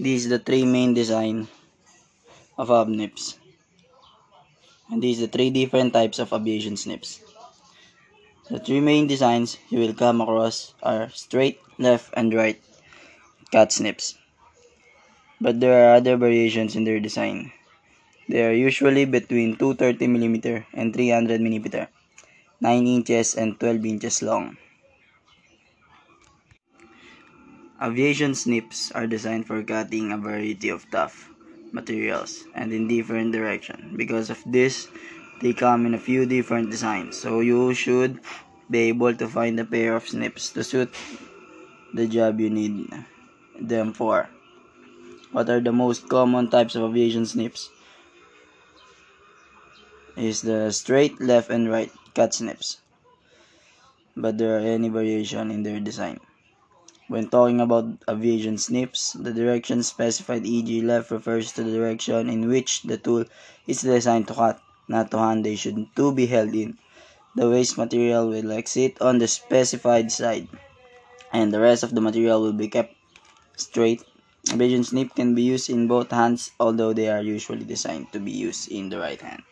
These are the three main design of hub nips. And these are the three different types of aviation snips. The three main designs you will come across are straight, left, and right cut snips. But there are other variations in their design. They are usually between 230mm and 300mm, 9 inches and 12 inches long. Aviation snips are designed for cutting a variety of tough materials and in different direction. Because of this, they come in a few different designs. So you should be able to find a pair of snips to suit the job you need them for. What are the most common types of aviation snips? Is the straight, left, and right cut snips. But there are any variation in their design. When talking about aviation snips, the direction specified e.g. left refers to the direction in which the tool is designed to cut, not to hand they should to be held in. The waste material will exit on the specified side, and the rest of the material will be kept straight. Aviation snip can be used in both hands, although they are usually designed to be used in the right hand.